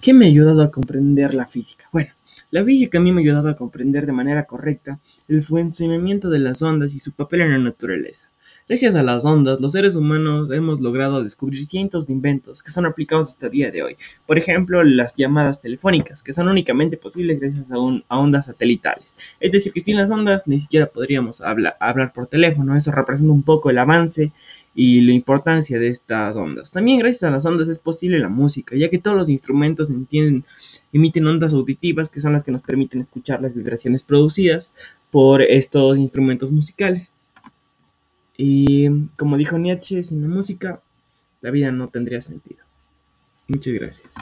¿Qué me ha ayudado a comprender la física? Bueno, la física a mí me ha ayudado a comprender de manera correcta el funcionamiento de las ondas y su papel en la naturaleza. Gracias a las ondas, los seres humanos hemos logrado descubrir cientos de inventos que son aplicados hasta el día de hoy. Por ejemplo, las llamadas telefónicas, que son únicamente posibles gracias a, ondas satelitales. Es decir, que sin las ondas ni siquiera podríamos hablar por teléfono. Eso representa un poco el avance y la importancia de estas ondas. También gracias a las ondas es posible la música, ya que todos los instrumentos emiten ondas auditivas que son las que nos permiten escuchar las vibraciones producidas por estos instrumentos musicales. Y como dijo Nietzsche, sin la música la vida no tendría sentido. Muchas gracias.